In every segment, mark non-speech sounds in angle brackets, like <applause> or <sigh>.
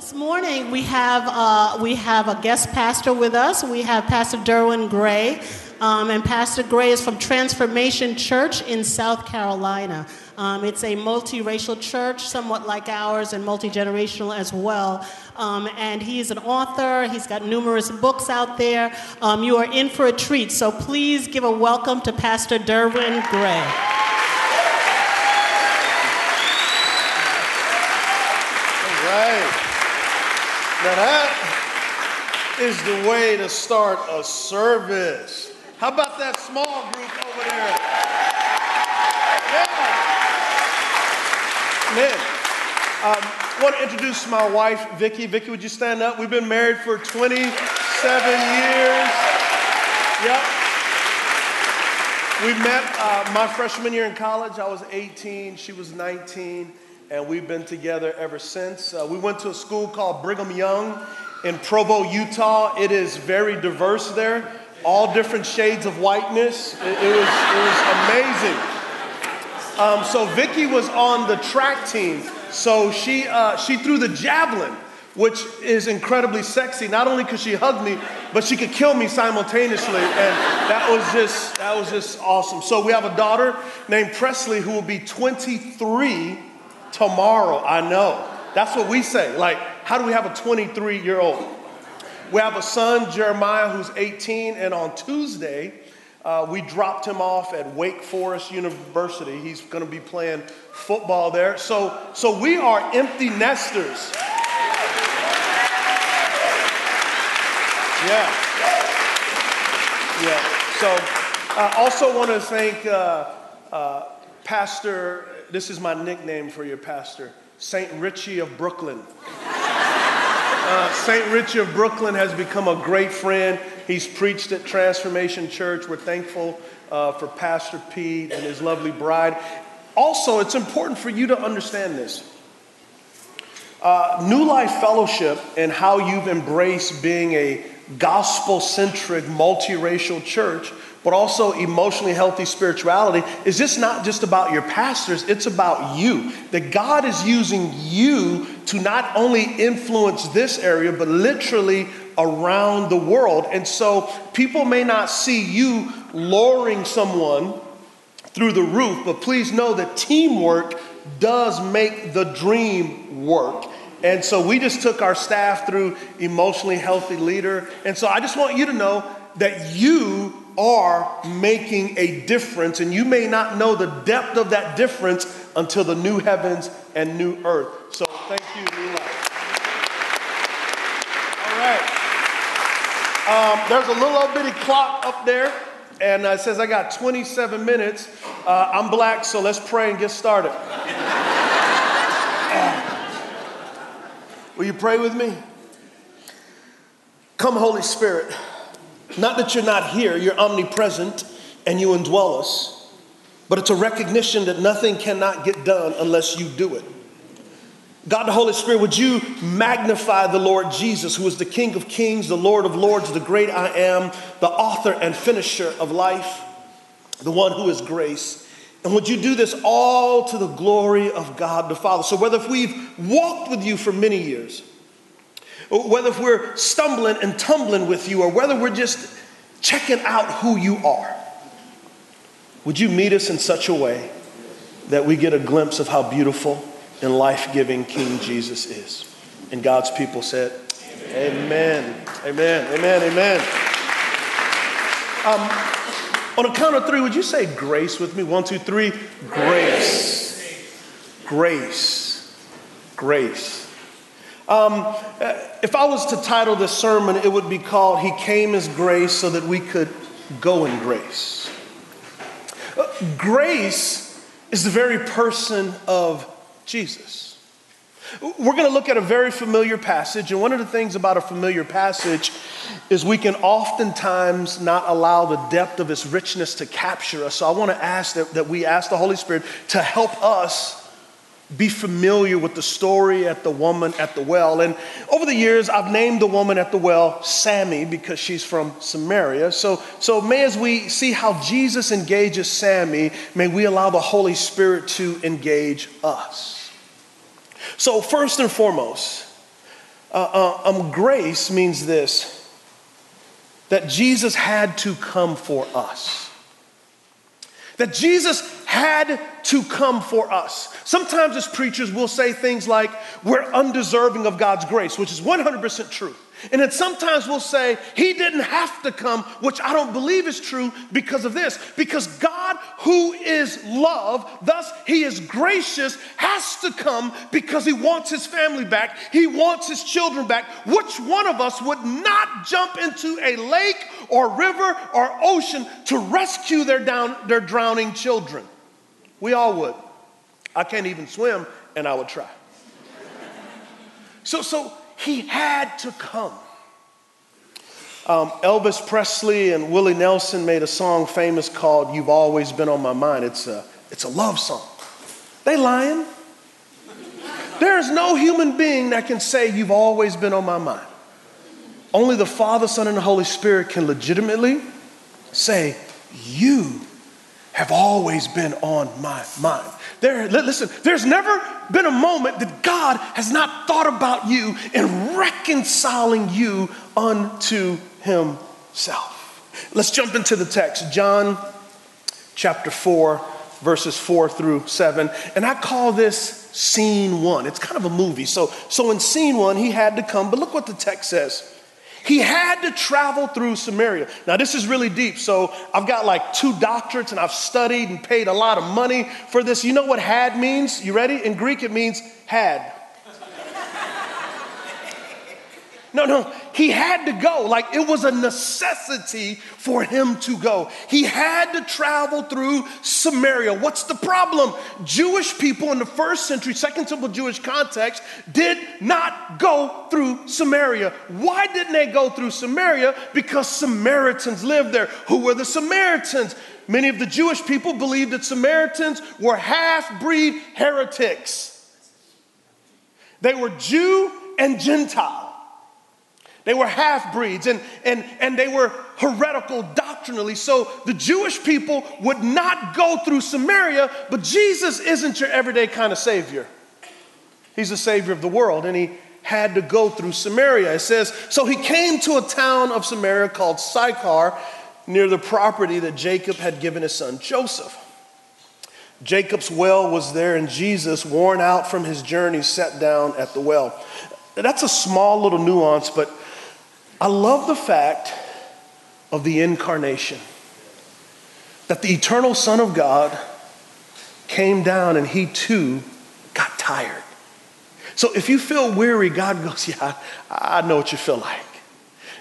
This morning we have uh, we have a guest pastor with us. We have Pastor Derwin Gray, um, and Pastor Gray is from Transformation Church in South Carolina. Um, it's a multiracial church, somewhat like ours, and multigenerational as well. Um, and he's an author. He's got numerous books out there. Um, you are in for a treat. So please give a welcome to Pastor Derwin Gray. right. Now that is the way to start a service. How about that small group over there? Yeah. Man, um, I want to introduce my wife, Vicki. Vicki, would you stand up? We've been married for 27 years. Yep. We met uh, my freshman year in college. I was 18, she was 19 and we've been together ever since. Uh, we went to a school called Brigham Young in Provo, Utah. It is very diverse there, all different shades of whiteness. It, it was, it was amazing. Um, so Vicki was on the track team, so she uh, she threw the javelin, which is incredibly sexy. Not only because she hugged me, but she could kill me simultaneously, and that was just that was just awesome. So we have a daughter named Presley who will be 23 tomorrow. I know. That's what we say. Like, how do we have a 23 year old? We have a son, Jeremiah, who's 18, and on Tuesday, uh, we dropped him off at Wake Forest University. He's going to be playing football there. So, so we are empty nesters. Yeah. Yeah. So I also want to thank uh, uh, Pastor this is my nickname for your pastor, St. Richie of Brooklyn. <laughs> Uh, St. Richie of Brooklyn has become a great friend. He's preached at Transformation Church. We're thankful uh, for Pastor Pete and his lovely bride. Also, it's important for you to understand this. Uh, New Life Fellowship and how you've embraced being a gospel centric, multiracial church but also emotionally healthy spirituality is just not just about your pastors, it's about you. That God is using you to not only influence this area, but literally around the world. And so people may not see you luring someone through the roof, but please know that teamwork does make the dream work. And so we just took our staff through emotionally healthy leader. And so I just want you to know that you are making a difference, and you may not know the depth of that difference until the new heavens and new earth. So thank you, Life. All right. Um, there's a little old bitty clock up there, and uh, it says I got 27 minutes. Uh, I'm black, so let's pray and get started. will you pray with me? Come, Holy Spirit. Not that you're not here, you're omnipresent and you indwell us, but it's a recognition that nothing cannot get done unless you do it. God the Holy Spirit, would you magnify the Lord Jesus, who is the King of Kings, the Lord of Lords, the great I am, the author and finisher of life, the one who is grace. And would you do this all to the glory of God the Father? So, whether if we've walked with you for many years, whether if we're stumbling and tumbling with you, or whether we're just checking out who you are, would you meet us in such a way that we get a glimpse of how beautiful and life giving King Jesus is? And God's people said, Amen. Amen. Amen. Amen. Um, on a count of three, would you say grace with me? One, two, three. Grace. Grace. Grace. Um, if I was to title this sermon, it would be called He Came as Grace so that we could go in grace. Uh, grace is the very person of Jesus. We're going to look at a very familiar passage, and one of the things about a familiar passage is we can oftentimes not allow the depth of its richness to capture us. So I want to ask that, that we ask the Holy Spirit to help us be familiar with the story at the woman at the well. And over the years, I've named the woman at the well Sammy because she's from Samaria. So, so may as we see how Jesus engages Sammy, may we allow the Holy Spirit to engage us. So, first and foremost, Uh, uh, um, grace means this that Jesus had to come for us. That Jesus had to come for us. Sometimes, as preachers, we'll say things like, we're undeserving of God's grace, which is 100% true. And then sometimes we'll say, He didn't have to come, which I don't believe is true because of this. Because God, who is love, thus He is gracious, has to come because He wants His family back. He wants His children back. Which one of us would not jump into a lake or river or ocean to rescue their, down, their drowning children? We all would. I can't even swim, and I would try. So, so he had to come. Um, Elvis Presley and Willie Nelson made a song famous called You've Always Been on My Mind. It's a, it's a love song. They lying. There is no human being that can say you've always been on my mind. Only the Father, Son, and the Holy Spirit can legitimately say, You have always been on my mind. There, listen, there's never been a moment that God has not thought about you in reconciling you unto himself. Let's jump into the text. John chapter 4, verses 4 through 7. And I call this scene one. It's kind of a movie. So, so in scene one, he had to come, but look what the text says. He had to travel through Samaria. Now, this is really deep. So, I've got like two doctorates and I've studied and paid a lot of money for this. You know what had means? You ready? In Greek, it means had. No, no, he had to go. Like it was a necessity for him to go. He had to travel through Samaria. What's the problem? Jewish people in the first century, second temple Jewish context, did not go through Samaria. Why didn't they go through Samaria? Because Samaritans lived there. Who were the Samaritans? Many of the Jewish people believed that Samaritans were half breed heretics. They were Jew and Gentile. They were half breeds and, and, and they were heretical doctrinally. So the Jewish people would not go through Samaria, but Jesus isn't your everyday kind of savior. He's the savior of the world, and he had to go through Samaria. It says, So he came to a town of Samaria called Sychar, near the property that Jacob had given his son Joseph. Jacob's well was there, and Jesus, worn out from his journey, sat down at the well. That's a small little nuance, but I love the fact of the incarnation that the eternal Son of God came down and he too got tired. So if you feel weary, God goes, <laughs> Yeah, I know what you feel like.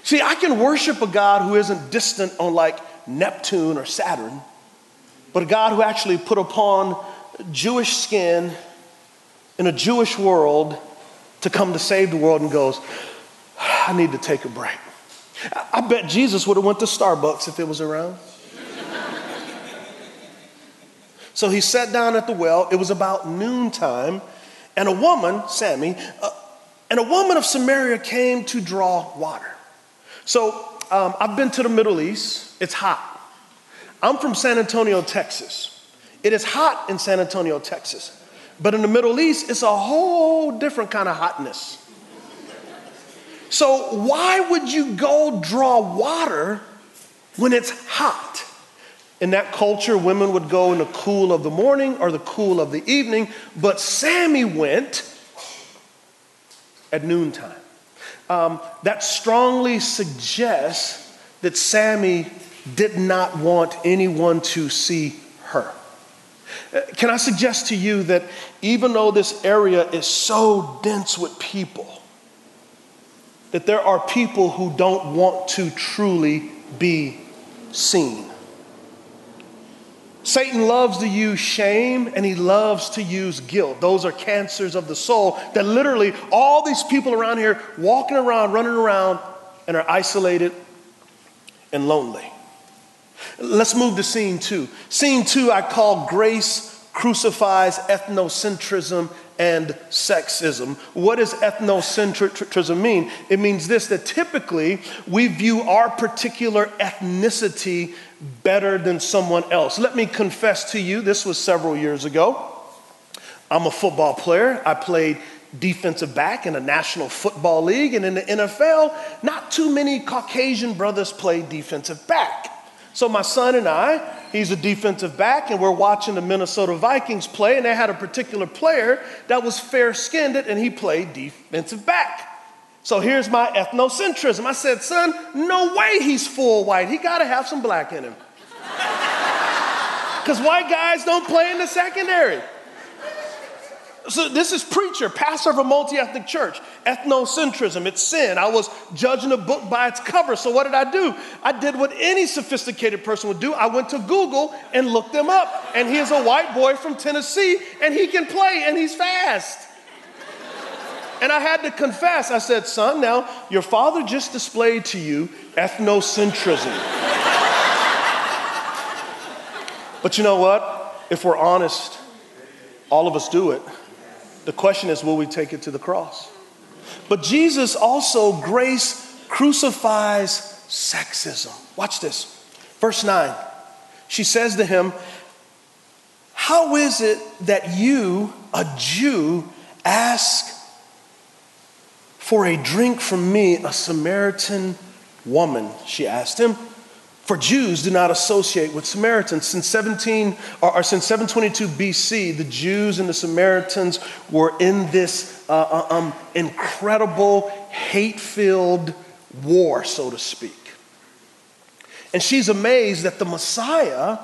See, I can worship a God who isn't distant on like Neptune or Saturn, but a God who actually put upon Jewish skin in a Jewish world to come to save the world and goes, I need to take a break. I bet Jesus would have went to Starbucks if it was around. so he sat down at the well. It was about noontime, and a woman, Sammy, uh, and a woman of Samaria came to draw water. So um, I've been to the Middle East. It's hot. I'm from San Antonio, Texas. It is hot in San Antonio, Texas. But in the Middle East, it's a whole different kind of hotness. So, why would you go draw water when it's hot? In that culture, women would go in the cool of the morning or the cool of the evening, but Sammy went at noontime. Um, that strongly suggests that Sammy did not want anyone to see her. Uh, can I suggest to you that even though this area is so dense with people, that there are people who don't want to truly be seen. Satan loves to use shame and he loves to use guilt. Those are cancers of the soul that literally all these people around here walking around, running around, and are isolated and lonely. Let's move to scene two. Scene two, I call Grace Crucifies Ethnocentrism and sexism. What does ethnocentrism mean? It means this that typically we view our particular ethnicity better than someone else. Let me confess to you, this was several years ago. I'm a football player. I played defensive back in a National Football League and in the NFL, not too many Caucasian brothers play defensive back. So my son and I, he's a defensive back, and we're watching the Minnesota Vikings play, and they had a particular player that was fair skinned, and he played defensive back. So here's my ethnocentrism. I said, son, no way he's full white. He got to have some black in him. <laughs> Because white guys don't play in the secondary. So this is preacher, pastor of a multi-ethnic church. Ethnocentrism, it's sin. I was judging a book by its cover. So what did I do? I did what any sophisticated person would do. I went to Google and looked them up. And he is a white boy from Tennessee, and he can play, and he's fast. And I had to confess, I said, son, now your father just displayed to you ethnocentrism. but you know what? If we're honest, all of us do it. The question is, will we take it to the cross? But Jesus also, grace crucifies sexism. Watch this. Verse 9. She says to him, How is it that you, a Jew, ask for a drink from me, a Samaritan woman? She asked him. For Jews do not associate with Samaritans. Since 17 or, or since 722 BC, the Jews and the Samaritans were in this uh, uh um, incredible, hate-filled war, so to speak. And she's amazed that the Messiah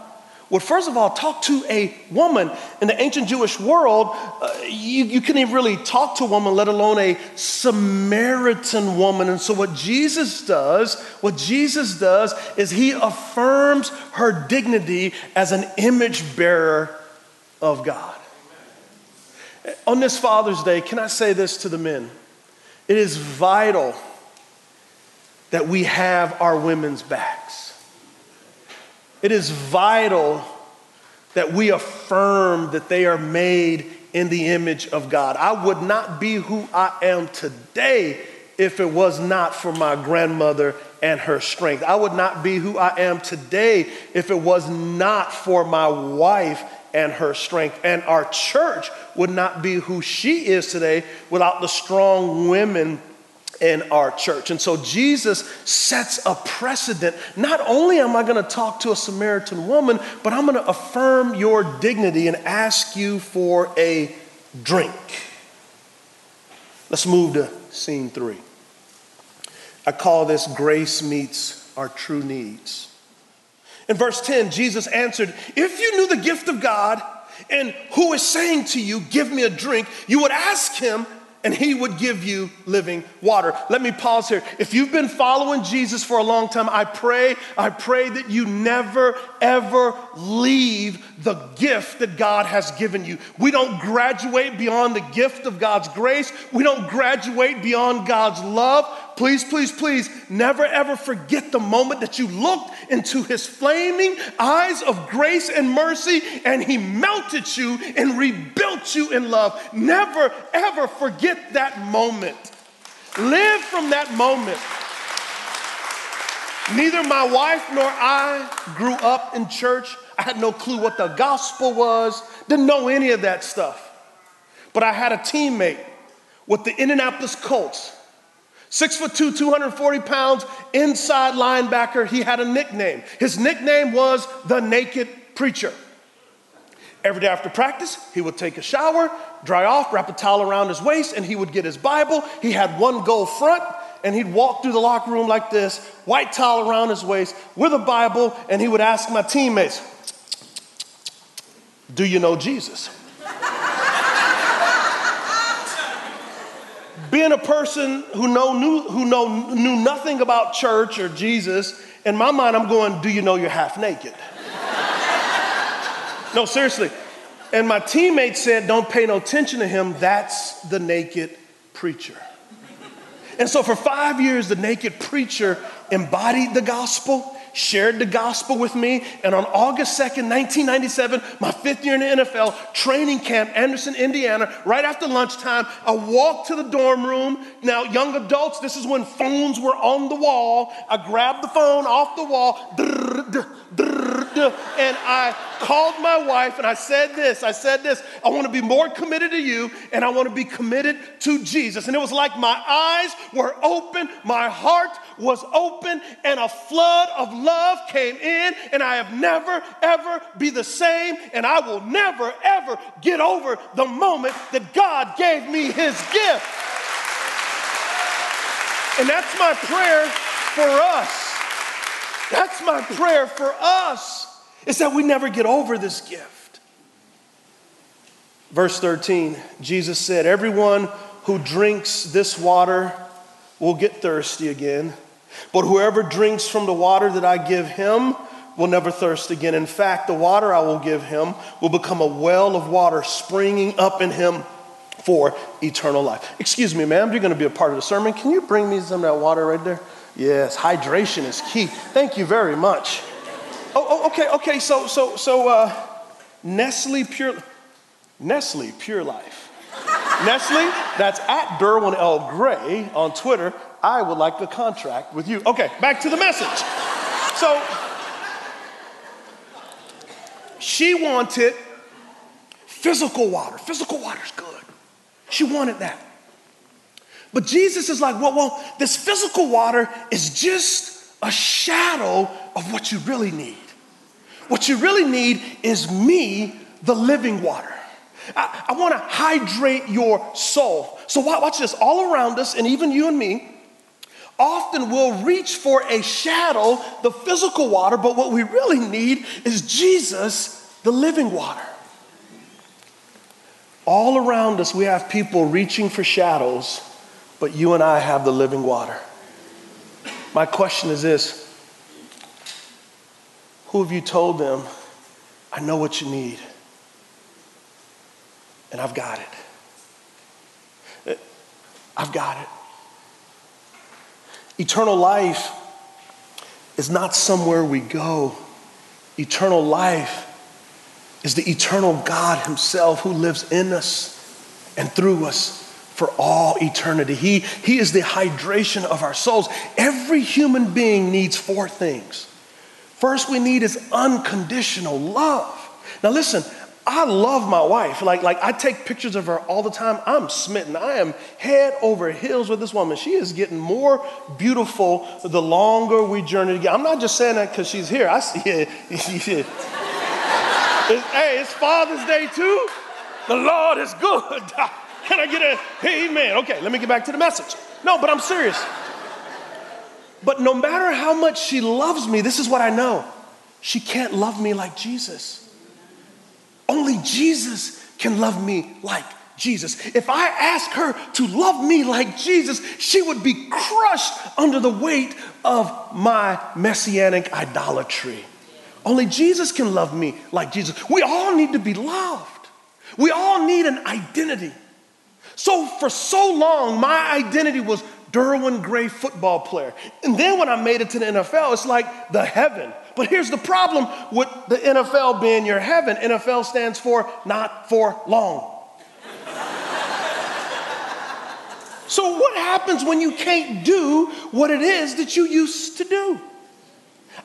would first of all talk to a woman. In the ancient Jewish world, uh, you, you couldn't even really talk to a woman, let alone a Samaritan woman. And so, what Jesus does, what Jesus does is he affirms her dignity as an image bearer of God. On this Father's Day, can I say this to the men? It is vital that we have our women's backs. It is vital that we affirm that they are made in the image of God. I would not be who I am today if it was not for my grandmother and her strength. I would not be who I am today if it was not for my wife and her strength. And our church would not be who she is today without the strong women in our church. And so Jesus sets a precedent. Not only am I going to talk to a Samaritan woman, but I'm going to affirm your dignity and ask you for a drink. Let's move to scene three. I call this grace meets our true needs. In verse 10, Jesus answered, If you knew the gift of God and who is saying to you, Give me a drink, you would ask him and he would give you living water. Let me pause here. If you've been following Jesus for a long time, I pray, I pray that you never, ever leave the gift that God has given you. We don't graduate beyond the gift of God's grace, we don't graduate beyond God's love. Please, please, please never ever forget the moment that you looked into his flaming eyes of grace and mercy and he melted you and rebuilt you in love. Never ever forget that moment. Live from that moment. Neither my wife nor I grew up in church. I had no clue what the gospel was, didn't know any of that stuff. But I had a teammate with the Indianapolis Colts Six foot two, 240 pounds, inside linebacker. He had a nickname. His nickname was the Naked Preacher. Every day after practice, he would take a shower, dry off, wrap a towel around his waist, and he would get his Bible. He had one goal front, and he'd walk through the locker room like this, white towel around his waist, with a Bible, and he would ask my teammates, Do you know Jesus? <laughs> being a person who, know, knew, who know, knew nothing about church or Jesus, in my mind, I'm going, Do you know you're half naked? No, seriously. And my teammate said, Don't pay no attention to him. That's the naked preacher. And so for five years, the naked preacher embodied the gospel shared the gospel with me. And on August 2nd, 1997, my fifth year in the NFL, training camp, Anderson, Indiana, right after lunchtime, I walked to the dorm room. Now, young adults, this is when phones were on the wall. I grabbed the phone off the wall. Drrr, drrr, drrr, And I called my wife and I said this I said this I want to be more committed to you and I want to be committed to Jesus. And it was like my eyes were open, my heart was open, and a flood of love came in. And I have never, ever be the same. And I will never, ever get over the moment that God gave me his gift. And that's my prayer for us. That's my prayer for us is that we never get over this gift. Verse 13, Jesus said, Everyone who drinks this water will get thirsty again, but whoever drinks from the water that I give him will never thirst again. In fact, the water I will give him will become a well of water springing up in him for eternal life. Excuse me, ma'am, you're going to be a part of the sermon. Can you bring me some of that water right there? Yes, hydration is key. Thank you very much. Oh, oh okay, okay. So, so, so, uh, Nestle Pure, Nestle Pure Life. Nestle, that's at Derwin L. Gray on Twitter. I would like a contract with you. Okay, back to the message. So, she wanted physical water. Physical water's good. She wanted that. But Jesus is like, well, well, this physical water is just a shadow of what you really need. What you really need is me, the living water. I, I want to hydrate your soul. So watch this. All around us, and even you and me, often we'll reach for a shadow, the physical water, but what we really need is Jesus, the living water. All around us, we have people reaching for shadows but you and I have the living water. My question is this Who have you told them, I know what you need, and I've got it? I've got it. Eternal life is not somewhere we go. Eternal life is the eternal God Himself who lives in us and through us for all eternity. He, he is the hydration of our souls. Every human being needs four things. First, we need is unconditional love. Now, listen, I love my wife. Like, like I take pictures of her all the time. I'm smitten. I am head over heels with this woman. She is getting more beautiful the longer we journey together. I'm not just saying that because she's here. I see it. <laughs> it's, hey, it's Father's Day too. The Lord is good. <laughs> Can I get a amen? Okay, let me get back to the message. No, but I'm serious. But no matter how much she loves me, this is what I know she can't love me like Jesus. Only Jesus can love me like Jesus. If I ask her to love me like Jesus, she would be crushed under the weight of my messianic idolatry. Only Jesus can love me like Jesus. We all need to be loved. We all need an identity. So for so long, my identity was Derwin Gray football player. And then when I made it to the NFL, it's like the heaven. But here's the problem with the NFL being your heaven NFL stands for not for long. so, what happens when you can't do what it is that you used to do?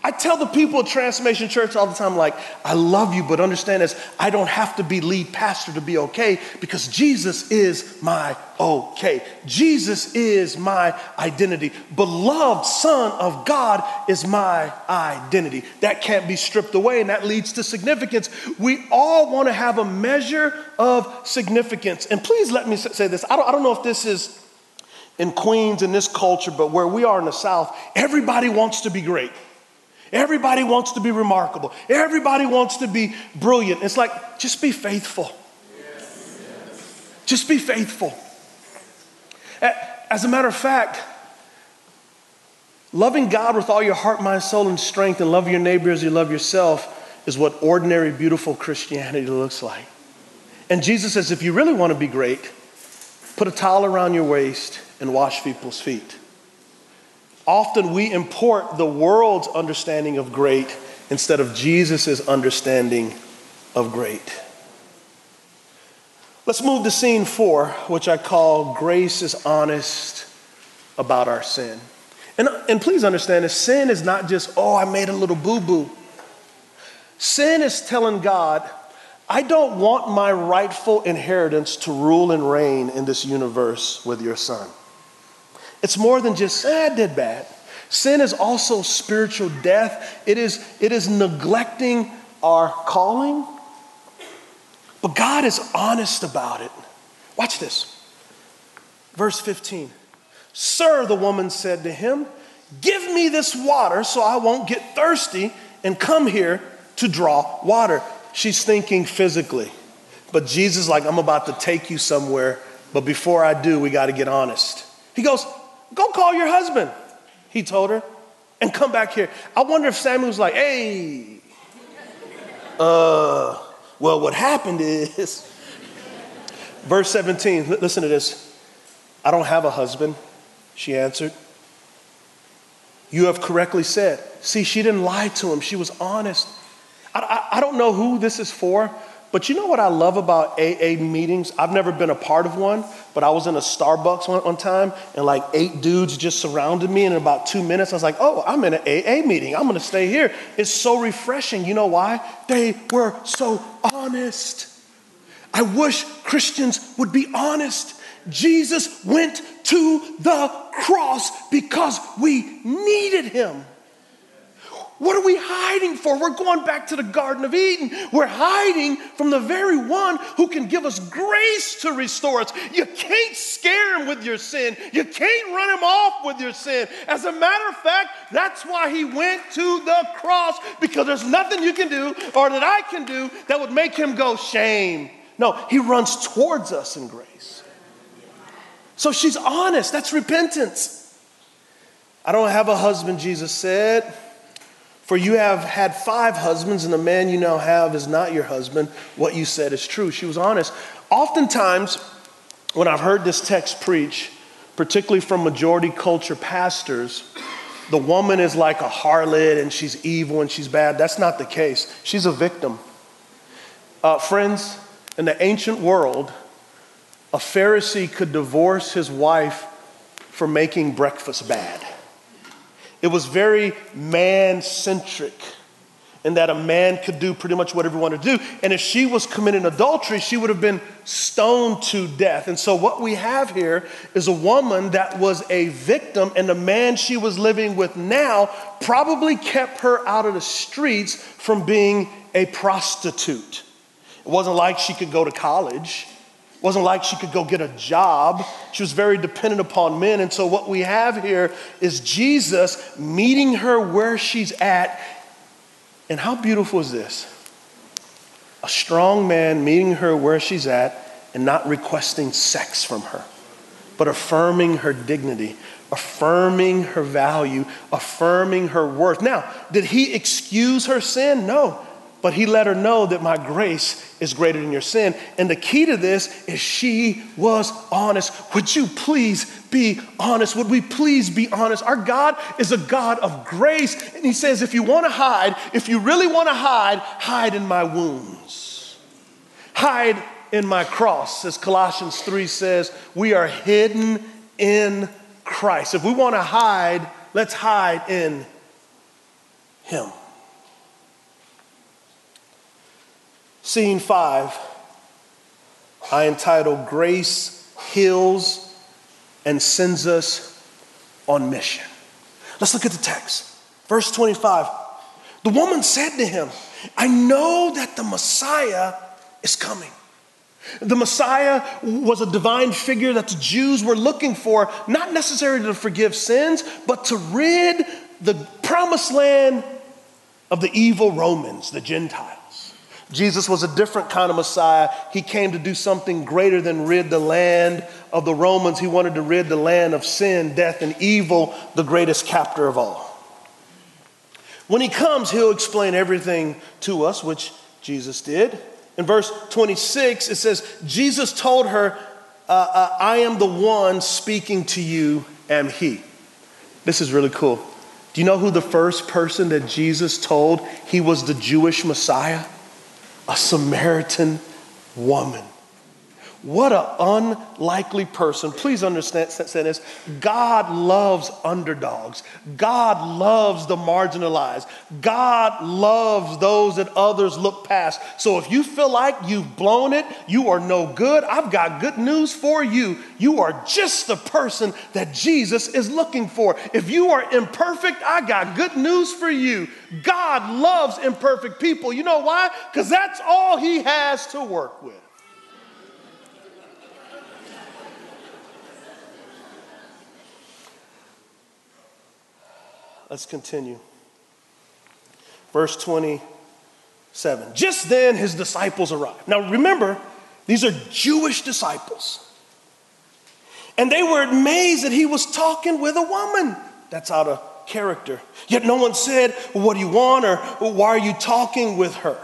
I tell the people at Transformation Church all the time, like, I love you, but understand this, I don't have to be lead pastor to be okay because Jesus is my okay. Jesus is my identity. Beloved Son of God is my identity. That can't be stripped away, and that leads to significance. We all want to have a measure of significance. And please let me say this I don't, I don't know if this is in Queens in this culture, but where we are in the South, everybody wants to be great. Everybody wants to be remarkable. Everybody wants to be brilliant. It's like, just be faithful. Just be faithful. As a matter of fact, loving God with all your heart, mind, soul, and strength, and love your neighbor as you love yourself is what ordinary, beautiful Christianity looks like. And Jesus says, if you really want to be great, put a towel around your waist and wash people's feet. Often we import the world's understanding of great instead of Jesus' understanding of great. Let's move to scene four, which I call Grace is Honest About Our Sin. And, and please understand this sin is not just, oh, I made a little boo boo. Sin is telling God, I don't want my rightful inheritance to rule and reign in this universe with your son. It's more than just, eh, I did bad. Sin is also spiritual death. It is, it is neglecting our calling. But God is honest about it. Watch this. Verse 15. Sir, the woman said to him, Give me this water so I won't get thirsty and come here to draw water. She's thinking physically. But Jesus, like, I'm about to take you somewhere, but before I do, we got to get honest. He goes, Go call your husband, he told her, and come back here. I wonder if Sammy was like, Hey, uh, well, what happened is, verse 17, listen to this. I don't have a husband, she answered. You have correctly said. See, she didn't lie to him, she was honest. I, I, I, don't know who this is for, but you know what I love about AA meetings? I've never been a part of one, but I was in a Starbucks one, one time, and like eight dudes just surrounded me. And in about two minutes, I was like, oh, I'm in an AA meeting. I'm gonna stay here. It's so refreshing. You know why? They were so honest. I wish Christians would be honest. Jesus went to the cross because we needed him. What are we hiding for? We're going back to the Garden of Eden. We're hiding from the very one who can give us grace to restore us. You can't scare him with your sin, you can't run him off with your sin. As a matter of fact, that's why he went to the cross because there's nothing you can do or that I can do that would make him go, shame. No, he runs towards us in grace. So she's honest. That's repentance. I don't have a husband, Jesus said. For you have had five husbands, and the man you now have is not your husband. What you said is true. She was honest. Oftentimes, when I've heard this text preach, particularly from majority culture pastors, the woman is like a harlot and she's evil and she's bad. That's not the case. She's a victim. Uh, friends, in the ancient world, a Pharisee could divorce his wife for making breakfast bad. It was very man centric in that a man could do pretty much whatever he wanted to do. And if she was committing adultery, she would have been stoned to death. And so, what we have here is a woman that was a victim, and the man she was living with now probably kept her out of the streets from being a prostitute. It wasn't like she could go to college wasn't like she could go get a job. She was very dependent upon men. And so, what we have here is Jesus meeting her where she's at. And how beautiful is this? A strong man meeting her where she's at and not requesting sex from her, but affirming her dignity, affirming her value, affirming her worth. Now, did he excuse her sin? No. But he let her know that my grace is greater than your sin. And the key to this is she was honest. Would you please be honest? Would we please be honest? Our God is a God of grace. And he says, if you want to hide, if you really want to hide, hide in my wounds. Hide in my cross. As Colossians 3 says, we are hidden in Christ. If we want to hide, let's hide in him. Scene five, I entitled Grace Heals and Sends Us on Mission. Let's look at the text. Verse 25. The woman said to him, I know that the Messiah is coming. The Messiah was a divine figure that the Jews were looking for, not necessarily to forgive sins, but to rid the promised land of the evil Romans, the Gentiles. Jesus was a different kind of Messiah. He came to do something greater than rid the land of the Romans. He wanted to rid the land of sin, death, and evil, the greatest captor of all. When he comes, he'll explain everything to us, which Jesus did. In verse 26, it says, Jesus told her, uh, uh, I am the one speaking to you, am he. This is really cool. Do you know who the first person that Jesus told he was the Jewish Messiah? A Samaritan woman. What an unlikely person. Please understand this. God loves underdogs. God loves the marginalized. God loves those that others look past. So if you feel like you've blown it, you are no good, I've got good news for you. You are just the person that Jesus is looking for. If you are imperfect, I got good news for you. God loves imperfect people. You know why? Because that's all he has to work with. Let's continue. Verse 27. Just then his disciples arrived. Now remember, these are Jewish disciples. And they were amazed that he was talking with a woman. That's out of character. Yet no one said, well, What do you want? or Why are you talking with her?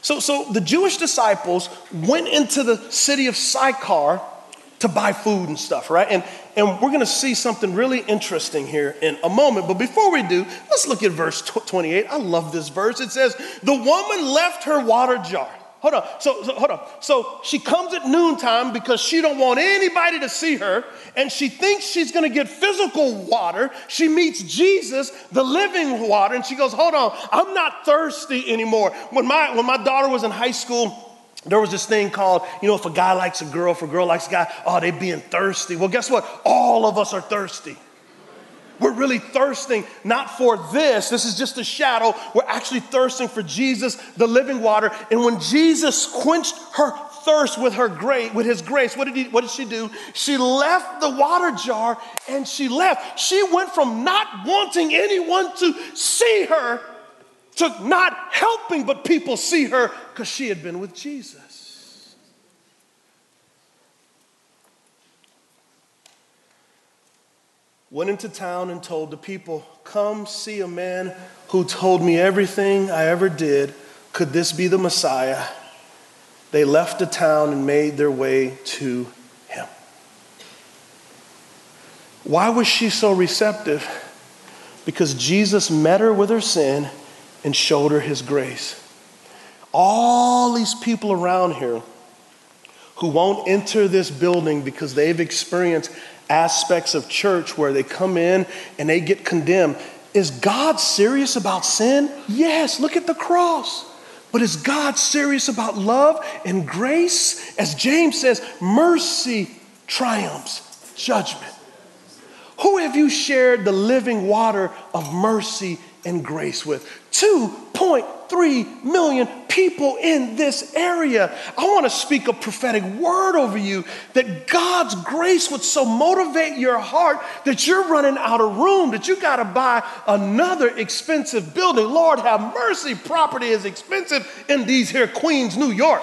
So, so the Jewish disciples went into the city of Sychar to buy food and stuff, right? And, and we're to see something really interesting here in a moment. But before we do, let's look at verse 28. I love this verse. It says, The woman left her water jar. Hold on. So, so, hold on. So she comes at noontime because she don't want anybody to see her, and she thinks she's to get physical water. She meets Jesus, the living water, and she goes, "Hold on, I'm not thirsty anymore." When my when my daughter was in high school, there was this thing called, you know, if a guy likes a girl, if a girl likes a guy, oh, they're being thirsty. Well, guess what? All of us are thirsty. We're really thirsting not for this. This is just a shadow. We're actually thirsting for Jesus, the living water. And when Jesus quenched her thirst with her grace, with his grace, what did, he, what did she do? She left the water jar and she left. She went from not wanting anyone to see her to not helping but people see her because she had been with Jesus. Went into town and told the people, Come see a man who told me everything I ever did. Could this be the Messiah? They left the town and made their way to him. Why was she so receptive? Because Jesus met her with her sin and showed her his grace. All these people around here who won't enter this building because they've experienced aspects of church where they come in and they get condemned. Is God serious about sin? Yes, look at the cross. But is God serious about love and grace? As James says, mercy triumphs judgment. Who have you shared the living water of mercy and grace with? 2.3 million people in this area. I want to speak a prophetic word over you that God's grace would so motivate your heart that you're running out of room, that you got to buy another expensive building. Lord, have mercy. Property is expensive in these here Queens, New York.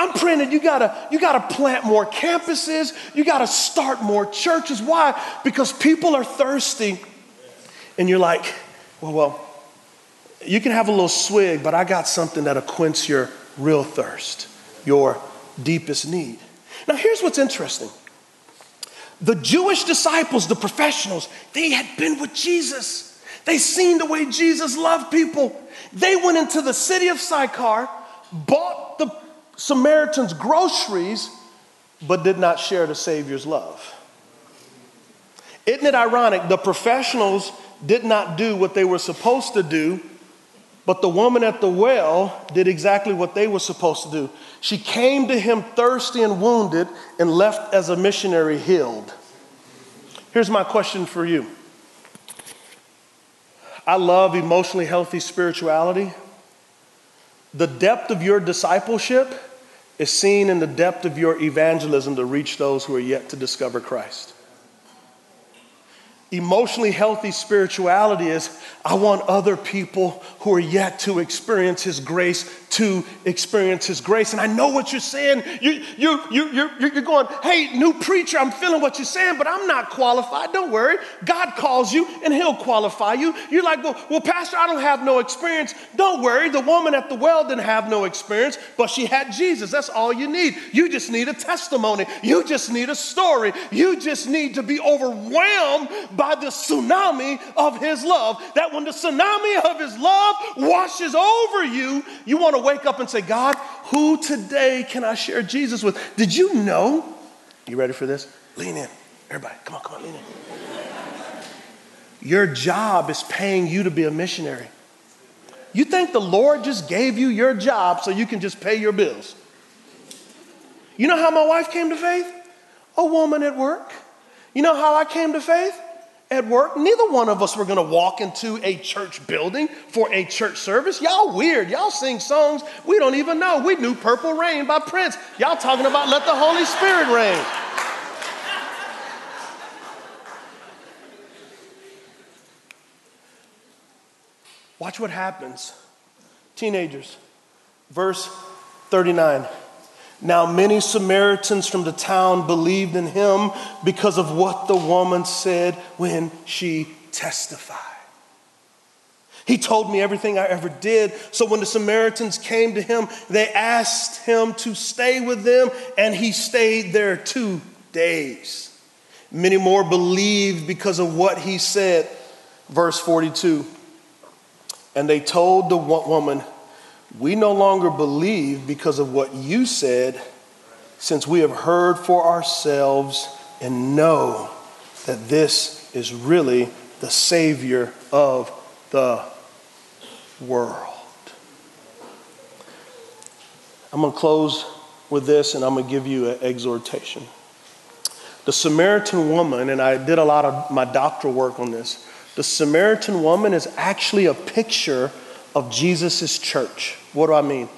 I'm praying that you gotta, you gotta plant more campuses, you gotta start more churches. Why? Because people are thirsty and you're like, well, well, you can have a little swig, but I got something that'll quench your real thirst, your deepest need. Now, here's what's interesting the Jewish disciples, the professionals, they had been with Jesus. They seen the way Jesus loved people. They went into the city of Sychar, bought Samaritans groceries, but did not share the Savior's love. Isn't it ironic? The professionals did not do what they were supposed to do, but the woman at the well did exactly what they were supposed to do. She came to him thirsty and wounded and left as a missionary healed. Here's my question for you I love emotionally healthy spirituality. The depth of your discipleship is seen in the depth of your evangelism to reach those who are yet to discover Christ. Emotionally healthy spirituality is I want other people who are yet to experience His grace to experience His grace. And I know what you're saying. You, you, you, you, you're going, hey, new preacher, I'm feeling what you're saying, but I'm not qualified. Don't worry. God calls you and He'll qualify you. You're like, well, well, Pastor, I don't have no experience. Don't worry. The woman at the well didn't have no experience, but she had Jesus. That's all you need. You just need a testimony. You just need a story. You just need to be overwhelmed by the tsunami of his love. That when the tsunami of his love washes over you, you want to wake up and say, God, who today can I share Jesus with? Did you know? You ready for this? Lean in. Everybody, come on, come on, lean in. Your job is paying you to be a missionary. You think the Lord just gave you your job so you can just pay your bills? You know how my wife came to faith? A woman at work. You know how I came to faith? At work. Neither one of us were going to walk into a church building for a church service. Y'all weird. Y'all sing songs we don't even know. We knew Purple Rain by Prince. Y'all talking about let the Holy Spirit reign. Watch what happens. Teenagers, verse 39. Now, many Samaritans from the town believed in him because of what the woman said when she testified. He told me everything I ever did. So when the Samaritans came to him, they asked him to stay with them, and he stayed there two days. Many more believed because of what he said. Verse 42. And they told the woman, We no longer believe because of what you said, since we have heard for ourselves and know that this is really the Savior of the world. I'm going to close with this and I'm going to give you an exhortation. The Samaritan woman, and I did a lot of my doctoral work on this the Samaritan woman is actually a picture of Jesus' church. What do I mean?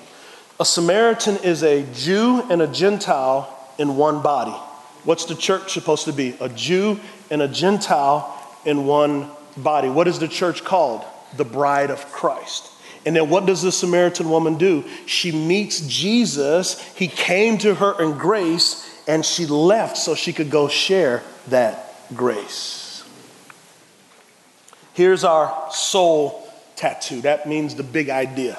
A Samaritan is a Jew and a Gentile in one body. What's the church supposed to be? A Jew and a Gentile in one body. What is the church called? The bride of Christ. And then what does the Samaritan woman do? She meets Jesus. He came to her in grace, and she left so she could go share that grace. Here's our soul tattoo. That means the big idea.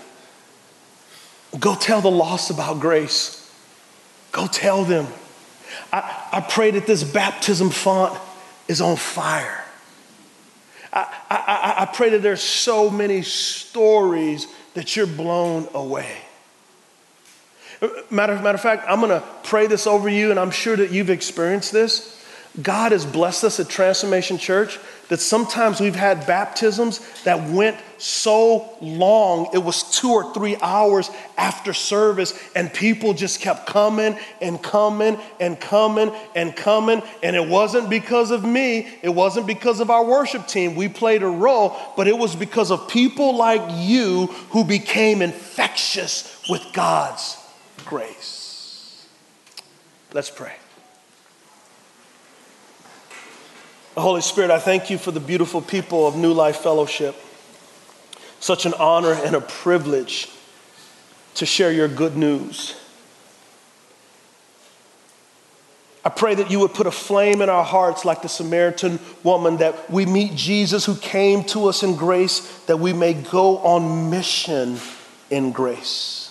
Go tell the lost about grace. Go tell them. I, I pray that this baptism font is on fire. I, I, I pray that there's so many stories that you're blown away. Matter, matter of fact, I'm going to pray this over you, and I'm sure that you've experienced this. God has blessed us at Transformation Church that sometimes we've had baptisms that went so long, it was two or three hours after service, and people just kept coming and coming and coming and coming. And it wasn't because of me, it wasn't because of our worship team. We played a role, but it was because of people like you who became infectious with God's grace. Let's pray. Holy Spirit, I thank you for the beautiful people of New Life Fellowship. Such an honor and a privilege to share your good news. I pray that you would put a flame in our hearts like the Samaritan woman, that we meet Jesus who came to us in grace, that we may go on mission in grace.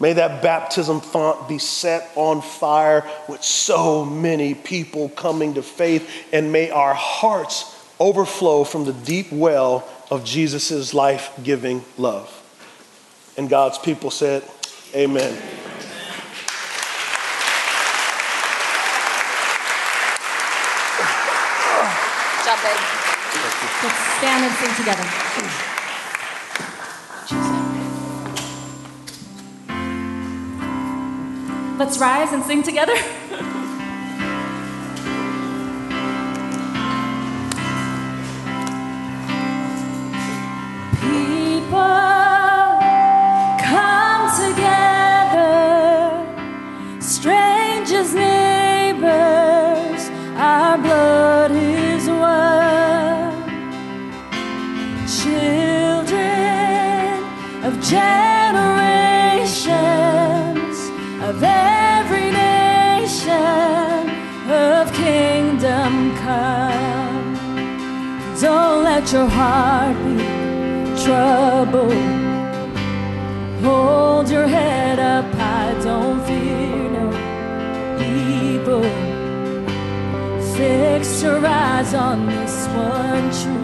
May that baptism font be set on fire with so many people coming to faith, and may our hearts overflow from the deep well of Jesus' life giving love. And God's people said, Amen. Let's stand and sing together. Let's rise and sing together. <laughs> your heart be troubled. Hold your head up high, don't fear no evil. Fix your eyes on this one truth.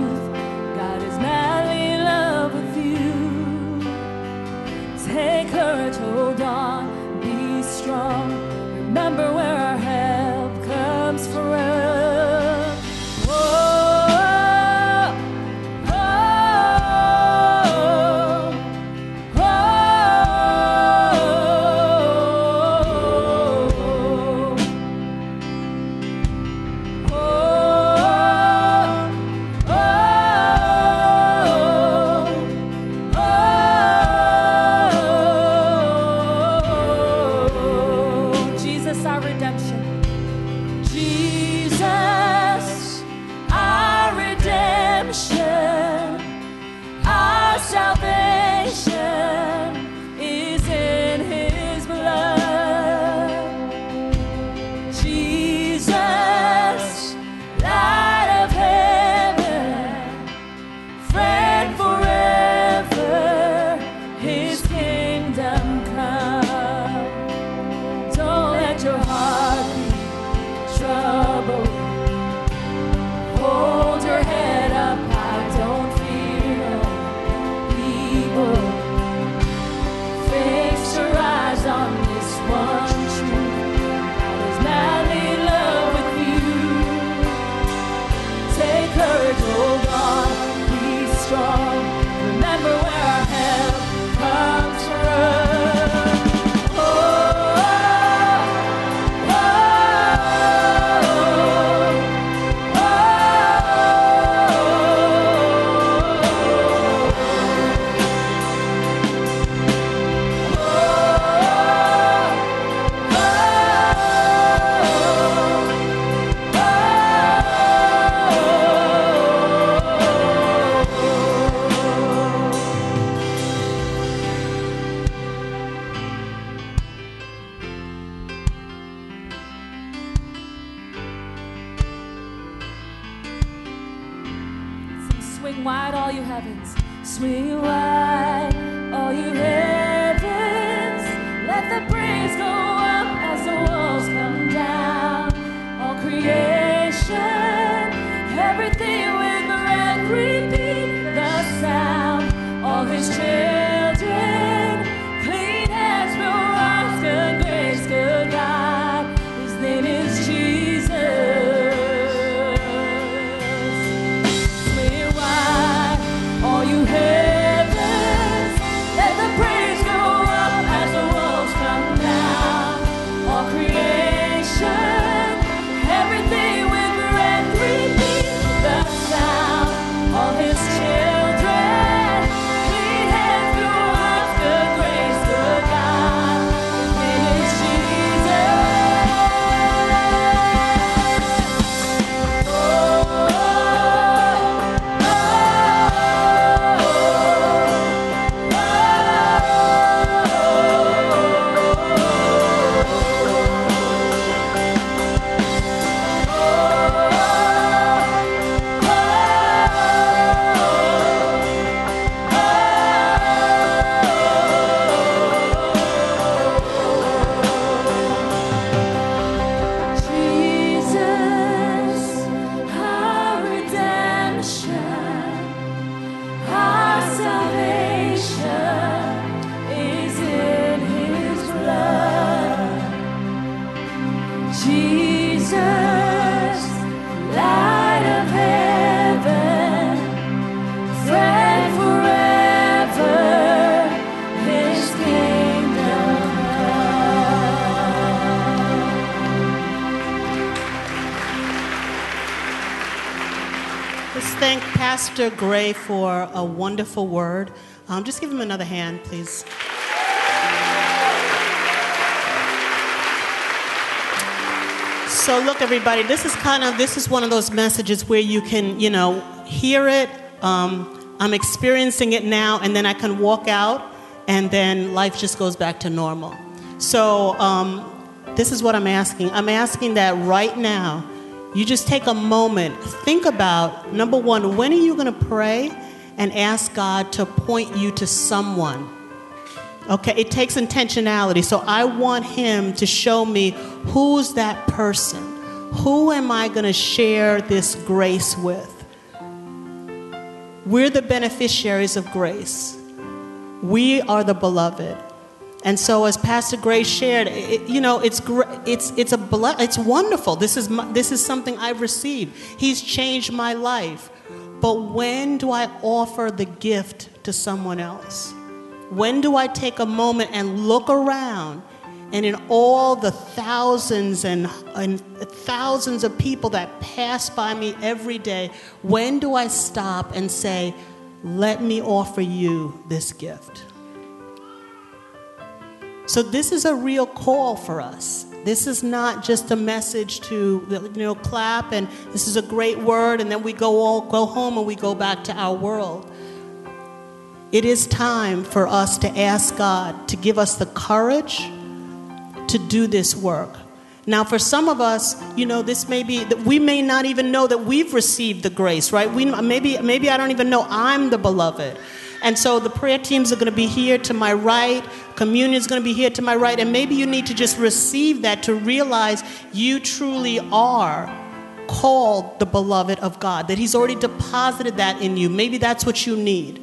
Pastor Gray for a wonderful word. Um, just give him another hand, please. So look, everybody, this is kind of this is one of those messages where you can, you know, hear it. Um, I'm experiencing it now, and then I can walk out, and then life just goes back to normal. So um, this is what I'm asking. I'm asking that right now, you just take a moment, think about number one, when are you going to pray and ask God to point you to someone? Okay, it takes intentionality. So I want him to show me who's that person. Who am I going to share this grace with? We're the beneficiaries of grace. We are the beloved. And so, as Pastor Gray shared, it, you know, it's it's it's a it's wonderful. This is my, this is something I've received. He's changed my life. But when do I offer the gift to someone else? When do I take a moment and look around and in all the thousands and, and, thousands of people that pass by me every day, when do I stop and say, Let me offer you this gift? So, this is a real call for us. This is not just a message to you know clap and this is a great word and then we go all go home and we go back to our world. It is time for us to ask God to give us the courage to do this work. Now, for some of us, you know, this may be that we may not even know that we've received the grace, right? We maybe maybe I don't even know I'm the beloved. And so the prayer teams are going to be here to my right, communion is going to be here to my right, and maybe you need to just receive that to realize you truly are called the beloved of God, that He's already deposited that in you. Maybe that's what you need.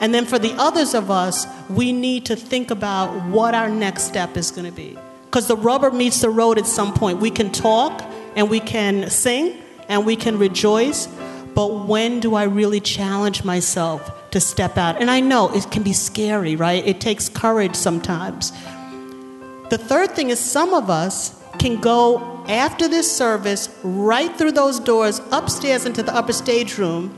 And then for the others of us, we need to think about what our next step is going to be. Because the rubber meets the road at some point. We can talk and we can sing and we can rejoice, but when do I really challenge myself to step out? And I know it can be scary, right? It takes courage sometimes. The third thing is some of us can go after this service right through those doors upstairs into the upper stage room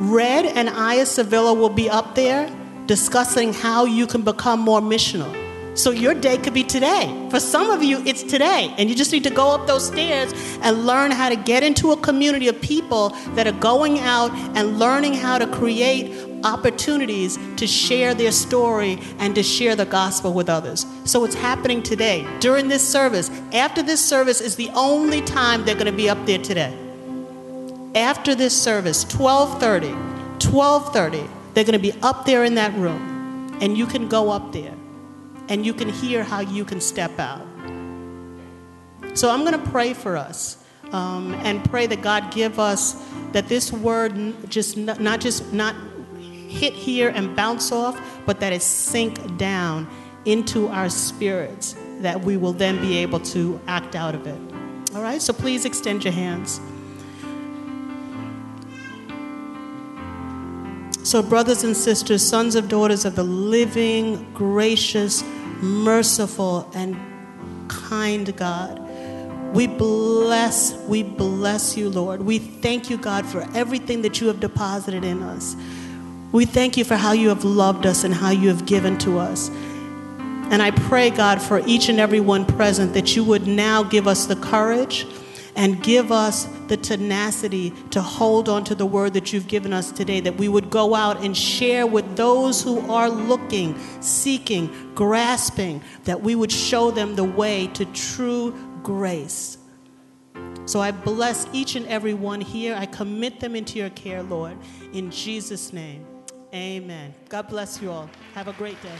Red and Aya Sevilla will be up there discussing how you can become more missional. So your day could be today. For some of you, it's today. And you just need to go up those stairs and learn how to get into a community of people that are going out and learning how to create opportunities to share their story and to share the gospel with others. So it's happening today. During this service, after this service is the only time they're going to be up there today after this service 12:30 12:30 they're going to be up there in that room and you can go up there and you can hear how you can step out so i'm going to pray for us um, and pray that god give us that this word just not, not just not hit here and bounce off but that it sink down into our spirits that we will then be able to act out of it all right so please extend your hands So, brothers and sisters, sons and daughters of the living, gracious, merciful, and kind God, we bless, we bless you, Lord. We thank you, God, for everything that you have deposited in us. We thank you for how you have loved us and how you have given to us. And I pray, God, for each and every one present that you would now give us the courage and give us the tenacity to hold on to the word that you've given us today, that we would go out and share with those who are looking, seeking, grasping, that we would show them the way to true grace. So I bless each and every one here. I commit them into your care, Lord, in Jesus' name. Amen. God bless you all. Have a great day.